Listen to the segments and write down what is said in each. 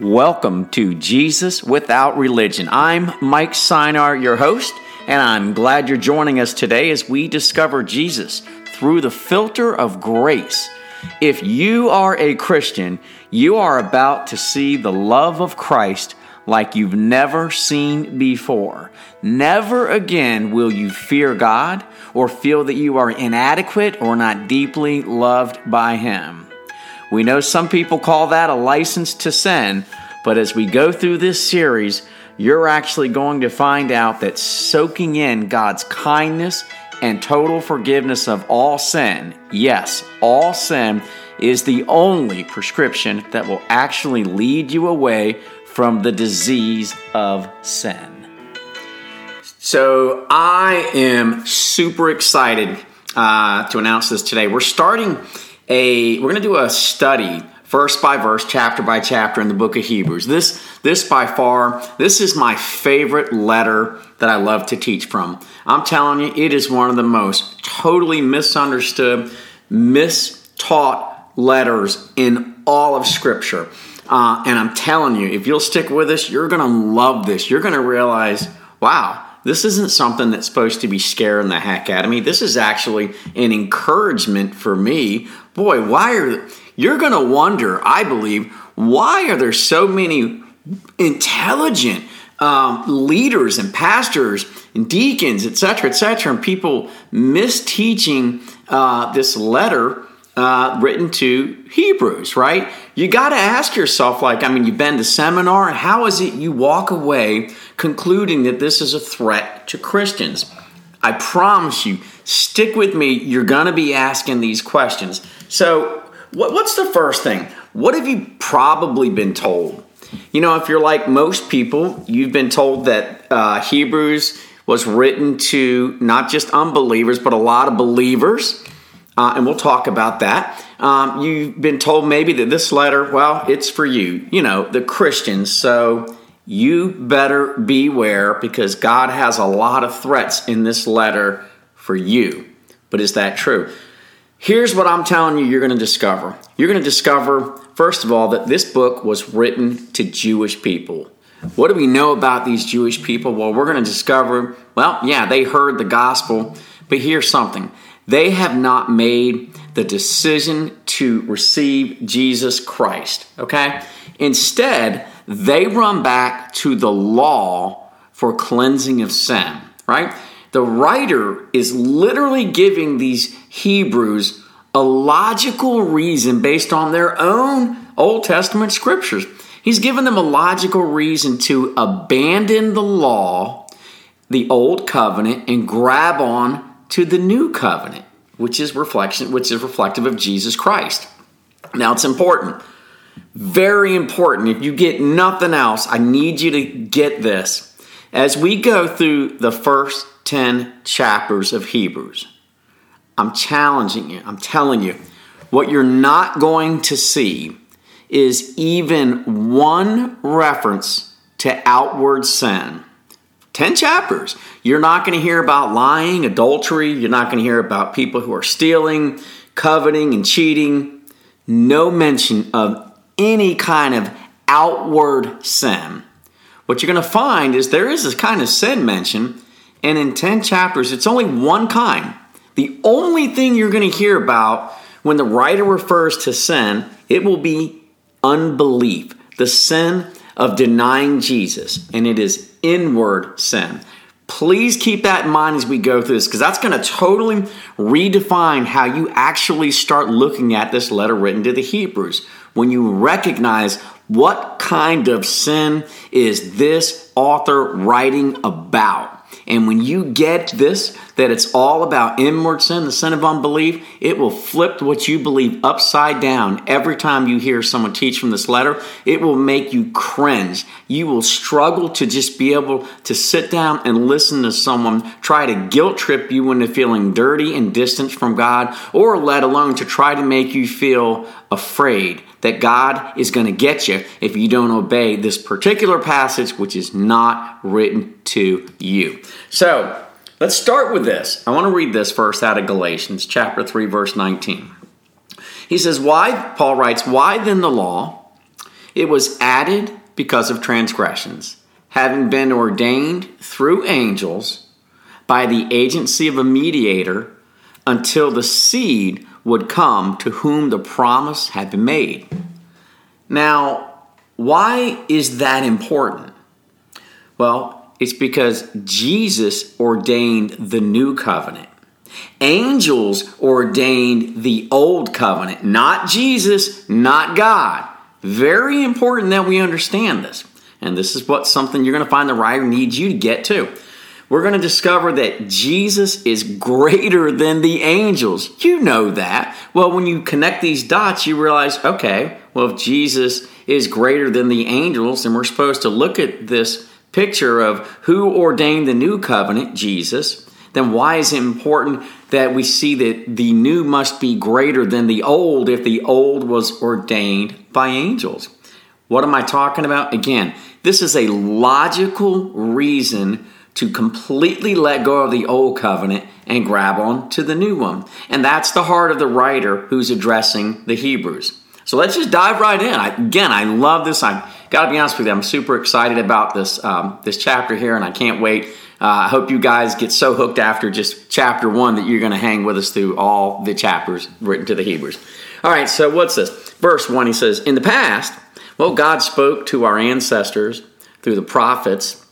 Welcome to Jesus Without Religion. I'm Mike Sinar, your host, and I'm glad you're joining us today as we discover Jesus through the filter of grace. If you are a Christian, you are about to see the love of Christ like you've never seen before. Never again will you fear God or feel that you are inadequate or not deeply loved by Him. We know some people call that a license to sin, but as we go through this series, you're actually going to find out that soaking in God's kindness and total forgiveness of all sin, yes, all sin, is the only prescription that will actually lead you away from the disease of sin. So, I am super excited uh, to announce this today. We're starting a we're going to do a study verse by verse chapter by chapter in the book of hebrews. This this by far this is my favorite letter that i love to teach from. I'm telling you it is one of the most totally misunderstood mistaught letters in all of scripture. Uh, and i'm telling you if you'll stick with us you're going to love this. You're going to realize wow this isn't something that's supposed to be scaring the heck out of me. This is actually an encouragement for me. Boy, why are you're going to wonder? I believe why are there so many intelligent um, leaders and pastors and deacons, etc., etc., and people misteaching uh, this letter uh, written to Hebrews, right? You got to ask yourself, like, I mean, you've been to seminar, how is it you walk away concluding that this is a threat to Christians? I promise you, stick with me. You're going to be asking these questions. So, what, what's the first thing? What have you probably been told? You know, if you're like most people, you've been told that uh, Hebrews was written to not just unbelievers, but a lot of believers. Uh, and we'll talk about that. Um, you've been told maybe that this letter, well, it's for you, you know, the Christians. So you better beware because God has a lot of threats in this letter for you. But is that true? Here's what I'm telling you you're going to discover. You're going to discover, first of all, that this book was written to Jewish people. What do we know about these Jewish people? Well, we're going to discover, well, yeah, they heard the gospel, but here's something they have not made the decision to receive Jesus Christ, okay? Instead, they run back to the law for cleansing of sin, right? The writer is literally giving these Hebrews a logical reason based on their own Old Testament scriptures. He's given them a logical reason to abandon the law, the old covenant, and grab on to the new covenant, which is reflection, which is reflective of Jesus Christ. Now it's important. Very important. If you get nothing else, I need you to get this. As we go through the first 10 chapters of Hebrews, I'm challenging you, I'm telling you, what you're not going to see is even one reference to outward sin 10 chapters. You're not going to hear about lying, adultery. You're not going to hear about people who are stealing, coveting, and cheating. No mention of any kind of outward sin. What you're going to find is there is this kind of sin mentioned, and in 10 chapters, it's only one kind. The only thing you're going to hear about when the writer refers to sin, it will be unbelief, the sin of denying Jesus, and it is inward sin. Please keep that in mind as we go through this because that's going to totally redefine how you actually start looking at this letter written to the Hebrews. When you recognize what kind of sin is this author writing about. And when you get this, that it's all about inward sin, the sin of unbelief, it will flip what you believe upside down every time you hear someone teach from this letter. It will make you cringe. You will struggle to just be able to sit down and listen to someone try to guilt trip you into feeling dirty and distant from God, or let alone to try to make you feel afraid that God is going to get you if you don't obey this particular passage, which is not written to you. So, let's start with this. I want to read this verse out of Galatians chapter 3 verse 19. He says, "Why Paul writes, why then the law? It was added because of transgressions, having been ordained through angels by the agency of a mediator until the seed would come to whom the promise had been made. Now, why is that important? Well, it's because Jesus ordained the new covenant. Angels ordained the old covenant, not Jesus, not God. Very important that we understand this. And this is what something you're going to find the writer needs you to get to. We're going to discover that Jesus is greater than the angels. You know that. Well, when you connect these dots, you realize, okay, well, if Jesus is greater than the angels, then we're supposed to look at this picture of who ordained the new covenant, Jesus, then why is it important that we see that the new must be greater than the old if the old was ordained by angels? What am I talking about? Again, this is a logical reason to completely let go of the old covenant and grab on to the new one. And that's the heart of the writer who's addressing the Hebrews. So let's just dive right in. I, again, I love this. I got to be honest with you, I'm super excited about this um, this chapter here, and I can't wait. Uh, I hope you guys get so hooked after just chapter one that you're going to hang with us through all the chapters written to the Hebrews. All right, so what's this? Verse one, he says, "In the past, well, God spoke to our ancestors through the prophets."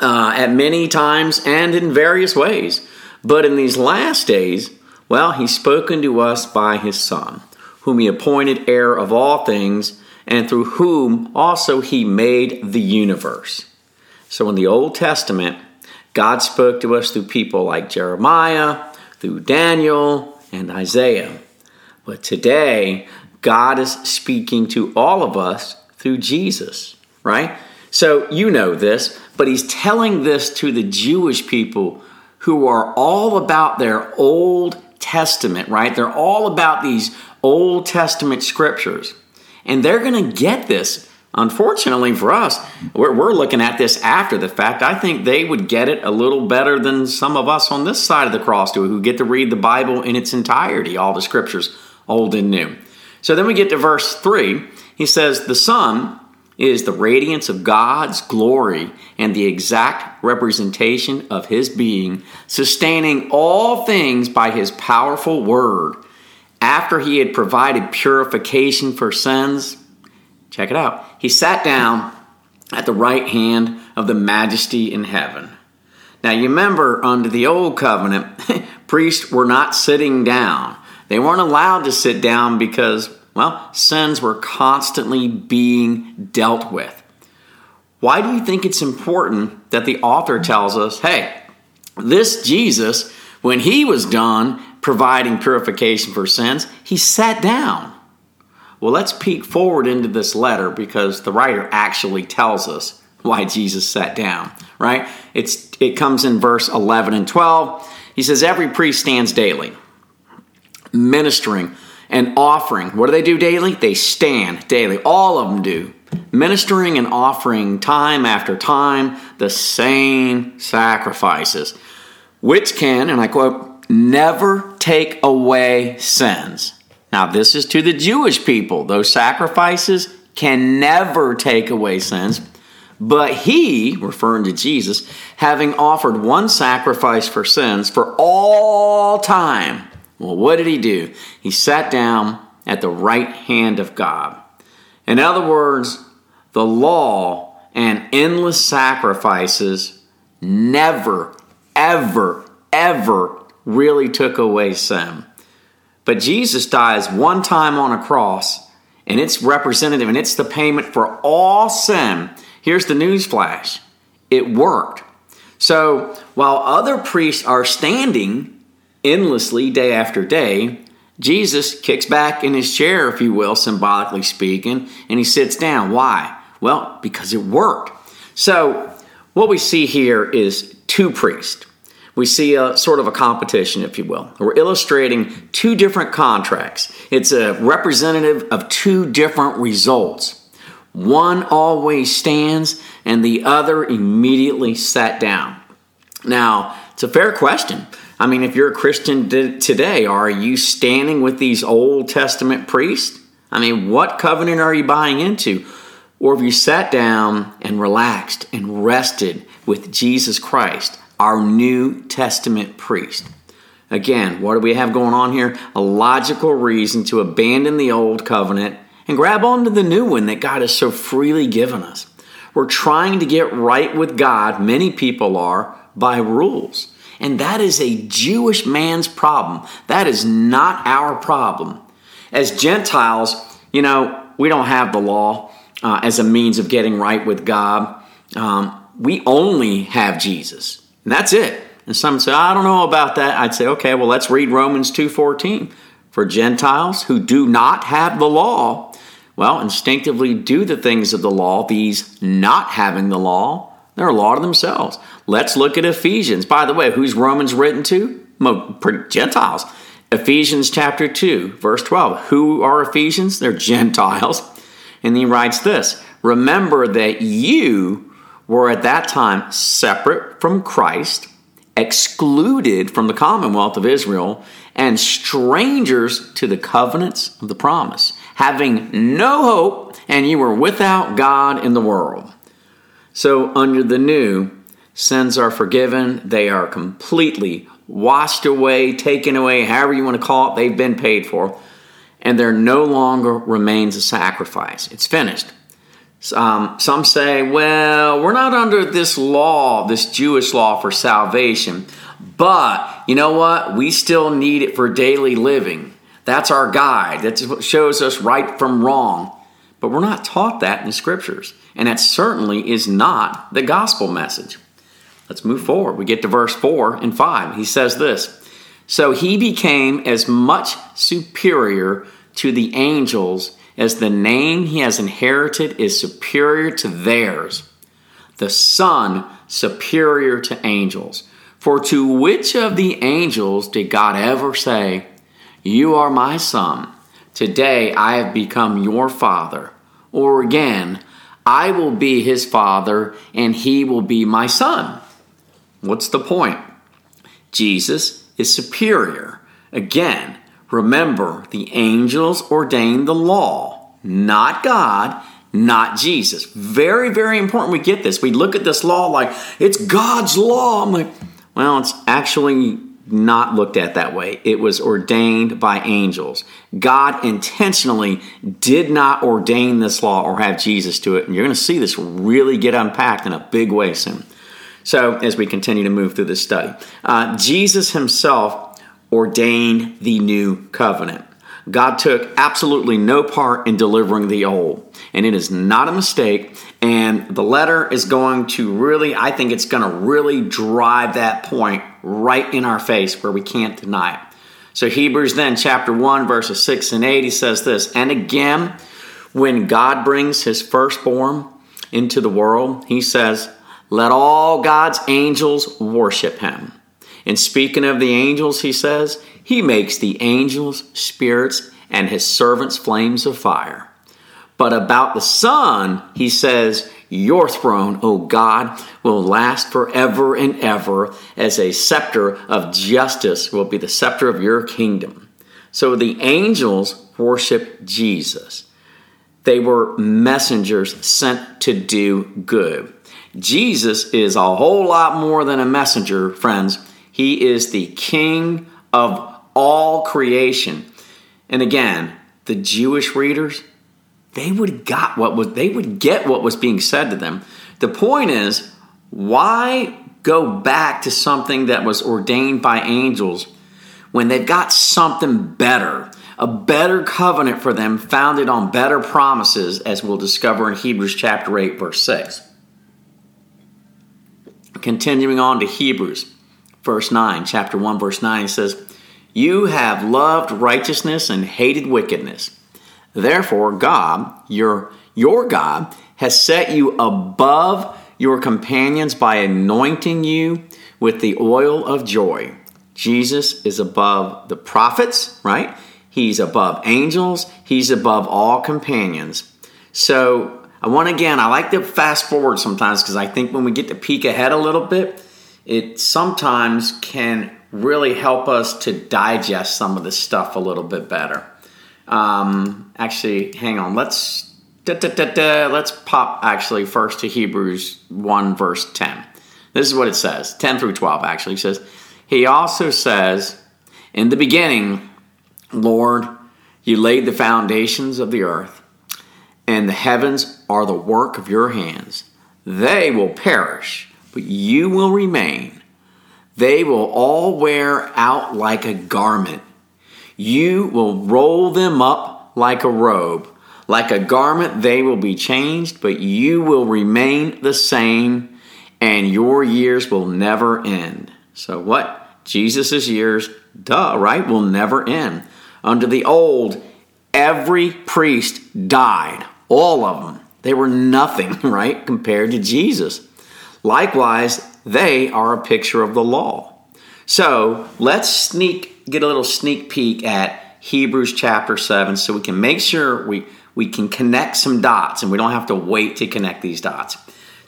Uh, at many times and in various ways. But in these last days, well, he's spoken to us by his Son, whom he appointed heir of all things, and through whom also he made the universe. So in the Old Testament, God spoke to us through people like Jeremiah, through Daniel, and Isaiah. But today, God is speaking to all of us through Jesus, right? So you know this, but he's telling this to the Jewish people who are all about their Old Testament, right? They're all about these Old Testament scriptures. And they're going to get this. Unfortunately for us, we're, we're, looking at this after the fact. I think they would get it a little better than some of us on this side of the cross do, who get to read the Bible in its entirety, all the scriptures, old and new. So then we get to verse 3. He says, The Son is the radiance of God's glory and the exact representation of His being, sustaining all things by His powerful word. After He had provided purification for sins, check it out, He sat down at the right hand of the majesty in heaven. Now, you remember under the old covenant, priests were not sitting down. They weren't allowed to sit down because well, sins were constantly being dealt with. Why do you think it's important that the author tells us, hey, this Jesus, when he was done providing purification for sins, he sat down? Well, let's peek forward into this letter because the writer actually tells us why Jesus sat down, right? It's, it comes in verse 11 and 12. He says, Every priest stands daily, ministering and offering. What do they do daily? They stand daily. All of them do. Ministering and offering time after time the same sacrifices, which can, and I quote, never take away sins. Now, this is to the Jewish people. Those sacrifices can never take away sins. But he, referring to Jesus, having offered one sacrifice for sins for all time, well, what did he do? He sat down at the right hand of God. In other words, the law and endless sacrifices never, ever, ever really took away sin. But Jesus dies one time on a cross, and it's representative and it's the payment for all sin. Here's the news flash it worked. So while other priests are standing, endlessly day after day, Jesus kicks back in his chair, if you will, symbolically speaking, and he sits down. Why? Well, because it worked. So, what we see here is two priests. We see a sort of a competition, if you will. We're illustrating two different contracts. It's a representative of two different results. One always stands, and the other immediately sat down. Now, it's a fair question. I mean, if you're a Christian today, are you standing with these Old Testament priests? I mean, what covenant are you buying into? or have you sat down and relaxed and rested with Jesus Christ, our New Testament priest? Again, what do we have going on here? A logical reason to abandon the old covenant and grab onto the new one that God has so freely given us. We're trying to get right with God, many people are, by rules. And that is a Jewish man's problem. That is not our problem. As Gentiles, you know, we don't have the law uh, as a means of getting right with God. Um, we only have Jesus, and that's it. And some say, I don't know about that. I'd say, okay, well, let's read Romans 2.14. For Gentiles who do not have the law, well, instinctively do the things of the law, these not having the law, they're a law to themselves. Let's look at Ephesians. By the way, who's Romans written to? Gentiles. Ephesians chapter 2, verse 12. Who are Ephesians? They're Gentiles. And he writes this Remember that you were at that time separate from Christ, excluded from the commonwealth of Israel, and strangers to the covenants of the promise having no hope, and you were without God in the world. So, under the new, sins are forgiven, they are completely washed away, taken away, however you want to call it, they've been paid for, and there no longer remains a sacrifice. It's finished. Um, some say, well, we're not under this law, this Jewish law for salvation, but you know what? We still need it for daily living. That's our guide. That shows us right from wrong. But we're not taught that in the scriptures. And that certainly is not the gospel message. Let's move forward. We get to verse 4 and 5. He says this So he became as much superior to the angels as the name he has inherited is superior to theirs. The Son superior to angels. For to which of the angels did God ever say, you are my son. Today I have become your father. Or again, I will be his father and he will be my son. What's the point? Jesus is superior. Again, remember the angels ordained the law, not God, not Jesus. Very, very important we get this. We look at this law like it's God's law. I'm like, well, it's actually not looked at that way. It was ordained by angels. God intentionally did not ordain this law or have Jesus do it. And you're going to see this really get unpacked in a big way soon. So, as we continue to move through this study, uh, Jesus himself ordained the new covenant. God took absolutely no part in delivering the old, and it is not a mistake. And the letter is going to really, I think it's going to really drive that point right in our face where we can't deny it. So, Hebrews then, chapter 1, verses 6 and 8, he says this And again, when God brings his firstborn into the world, he says, Let all God's angels worship him. And speaking of the angels, he says, He makes the angels spirits and his servants flames of fire. But about the Son, he says, Your throne, O God, will last forever and ever, as a scepter of justice will be the scepter of your kingdom. So the angels worship Jesus. They were messengers sent to do good. Jesus is a whole lot more than a messenger, friends. He is the king of all creation. And again, the Jewish readers, they would got what was they would get what was being said to them. The point is, why go back to something that was ordained by angels when they've got something better, a better covenant for them founded on better promises, as we'll discover in Hebrews chapter 8, verse 6. Continuing on to Hebrews, verse 9, chapter 1, verse 9, says, You have loved righteousness and hated wickedness. Therefore, God, your, your God, has set you above your companions by anointing you with the oil of joy. Jesus is above the prophets, right? He's above angels. He's above all companions. So, I want again, I like to fast forward sometimes because I think when we get to peek ahead a little bit, it sometimes can really help us to digest some of this stuff a little bit better. Um, actually, hang on, let's Da, da, da. Let's pop actually first to Hebrews 1, verse 10. This is what it says 10 through 12, actually. It says, He also says, In the beginning, Lord, you laid the foundations of the earth, and the heavens are the work of your hands. They will perish, but you will remain. They will all wear out like a garment. You will roll them up like a robe. Like a garment, they will be changed, but you will remain the same, and your years will never end. So, what? Jesus' years, duh, right, will never end. Under the old, every priest died, all of them. They were nothing, right, compared to Jesus. Likewise, they are a picture of the law. So let's sneak, get a little sneak peek at Hebrews chapter 7 so we can make sure we, we can connect some dots and we don't have to wait to connect these dots.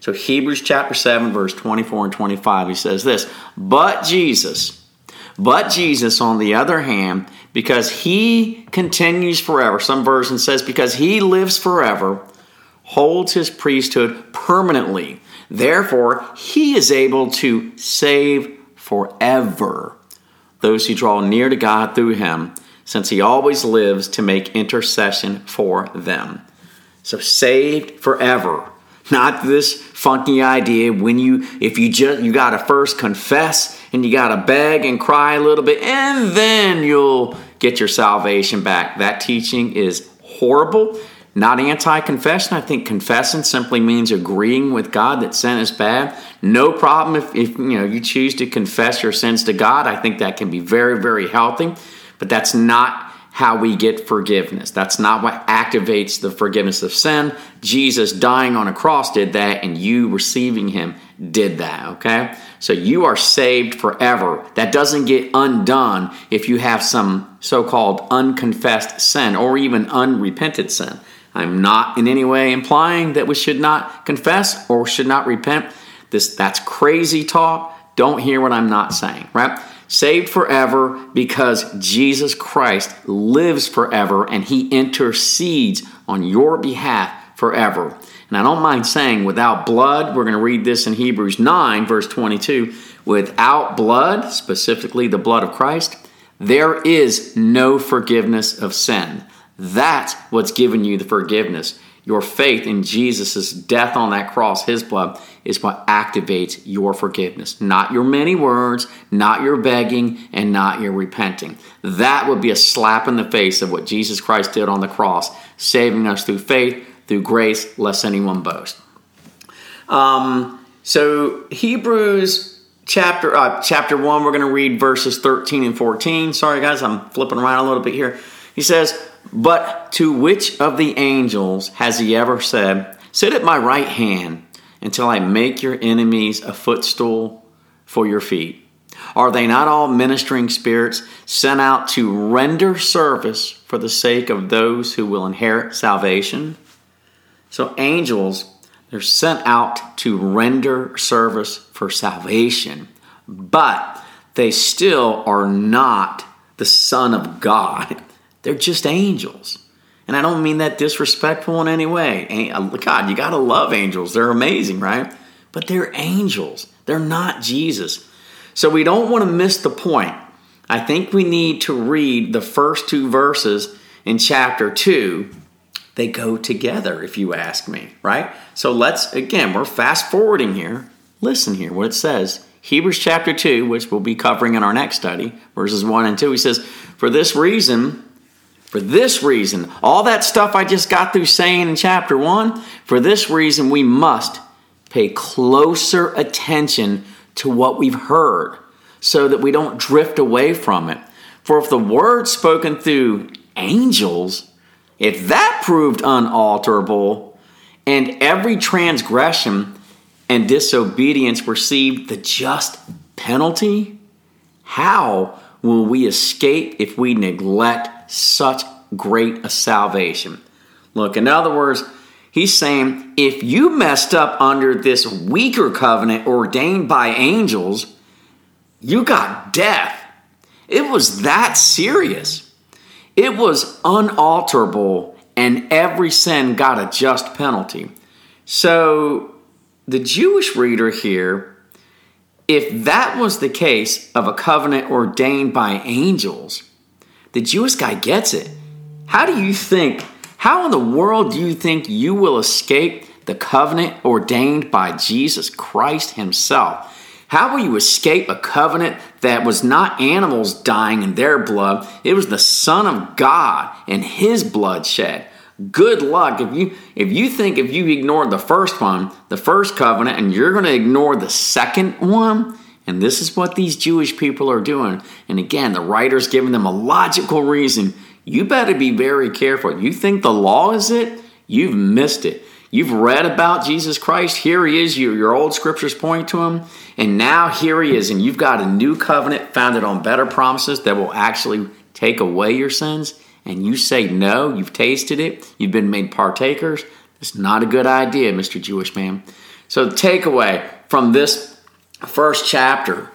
So, Hebrews chapter 7, verse 24 and 25, he says this But Jesus, but Jesus, on the other hand, because he continues forever, some version says, because he lives forever, holds his priesthood permanently. Therefore, he is able to save forever those who draw near to God through him, since he always lives to make intercession for them. So saved forever. Not this funky idea when you if you just you gotta first confess and you gotta beg and cry a little bit and then you'll get your salvation back. That teaching is horrible not anti confession. I think confessing simply means agreeing with God that sin is bad. No problem if, if you know you choose to confess your sins to God. I think that can be very, very healthy, but that's not how we get forgiveness. That's not what activates the forgiveness of sin. Jesus dying on a cross did that, and you receiving Him did that, okay? So you are saved forever. That doesn't get undone if you have some so called unconfessed sin or even unrepented sin. I'm not in any way implying that we should not confess or should not repent. This that's crazy talk. Don't hear what I'm not saying, right? Saved forever because Jesus Christ lives forever and he intercedes on your behalf forever. And I don't mind saying without blood, we're going to read this in Hebrews 9 verse 22, without blood, specifically the blood of Christ, there is no forgiveness of sin. That's what's given you the forgiveness. Your faith in Jesus' death on that cross, his blood, is what activates your forgiveness. Not your many words, not your begging, and not your repenting. That would be a slap in the face of what Jesus Christ did on the cross, saving us through faith, through grace, lest anyone boast. Um, so Hebrews chapter uh, chapter one, we're going to read verses 13 and 14. Sorry guys, I'm flipping around a little bit here. He says, but to which of the angels has he ever said, Sit at my right hand until I make your enemies a footstool for your feet? Are they not all ministering spirits sent out to render service for the sake of those who will inherit salvation? So, angels, they're sent out to render service for salvation, but they still are not the Son of God. They're just angels. And I don't mean that disrespectful in any way. Uh, God, you got to love angels. They're amazing, right? But they're angels. They're not Jesus. So we don't want to miss the point. I think we need to read the first two verses in chapter 2. They go together, if you ask me, right? So let's, again, we're fast forwarding here. Listen here what it says. Hebrews chapter 2, which we'll be covering in our next study, verses 1 and 2. He says, For this reason, for this reason, all that stuff I just got through saying in chapter 1, for this reason, we must pay closer attention to what we've heard so that we don't drift away from it. For if the word spoken through angels, if that proved unalterable, and every transgression and disobedience received the just penalty, how will we escape if we neglect such great a salvation. Look, in other words, he's saying if you messed up under this weaker covenant ordained by angels, you got death. It was that serious. It was unalterable and every sin got a just penalty. So the Jewish reader here, if that was the case of a covenant ordained by angels, the Jewish guy gets it. How do you think, how in the world do you think you will escape the covenant ordained by Jesus Christ Himself? How will you escape a covenant that was not animals dying in their blood? It was the Son of God and His blood shed. Good luck if you if you think if you ignore the first one, the first covenant, and you're going to ignore the second one. And this is what these Jewish people are doing. And again, the writer's giving them a logical reason. You better be very careful. You think the law is it? You've missed it. You've read about Jesus Christ. Here he is. Your, your old scriptures point to him. And now here he is. And you've got a new covenant founded on better promises that will actually take away your sins. And you say no, you've tasted it, you've been made partakers. It's not a good idea, Mr. Jewish man. So, the takeaway from this first chapter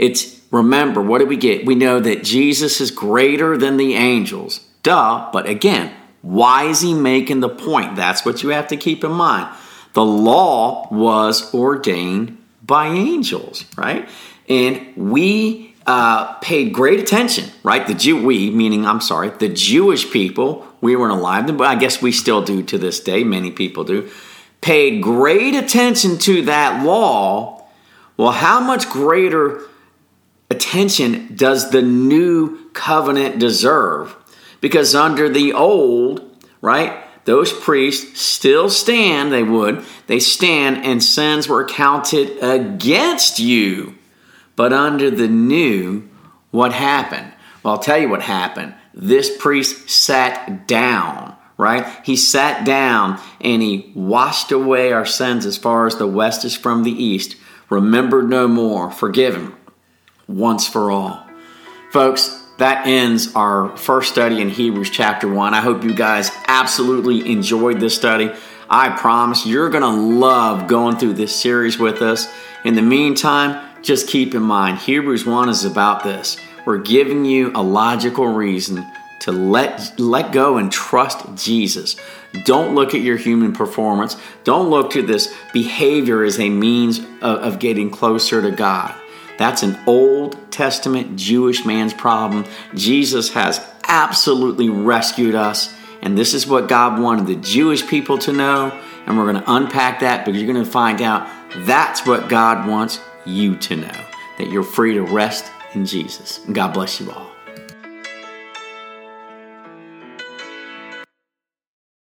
it's remember, what did we get? We know that Jesus is greater than the angels. Duh, but again, why is he making the point? That's what you have to keep in mind. The law was ordained by angels, right? And we uh, paid great attention, right? The Jew, we, meaning, I'm sorry, the Jewish people, we weren't alive, but I guess we still do to this day, many people do, paid great attention to that law. Well, how much greater attention does the new covenant deserve? Because under the old, right, those priests still stand, they would, they stand, and sins were counted against you. But under the new, what happened? Well, I'll tell you what happened. This priest sat down, right? He sat down and he washed away our sins as far as the west is from the east. Remembered no more, forgiven once for all. Folks, that ends our first study in Hebrews chapter 1. I hope you guys absolutely enjoyed this study. I promise you're going to love going through this series with us. In the meantime, just keep in mind Hebrews 1 is about this. We're giving you a logical reason to let let go and trust Jesus. Don't look at your human performance. Don't look to this behavior as a means of, of getting closer to God. That's an Old Testament Jewish man's problem. Jesus has absolutely rescued us. And this is what God wanted the Jewish people to know. And we're going to unpack that because you're going to find out that's what God wants you to know that you're free to rest in Jesus. God bless you all.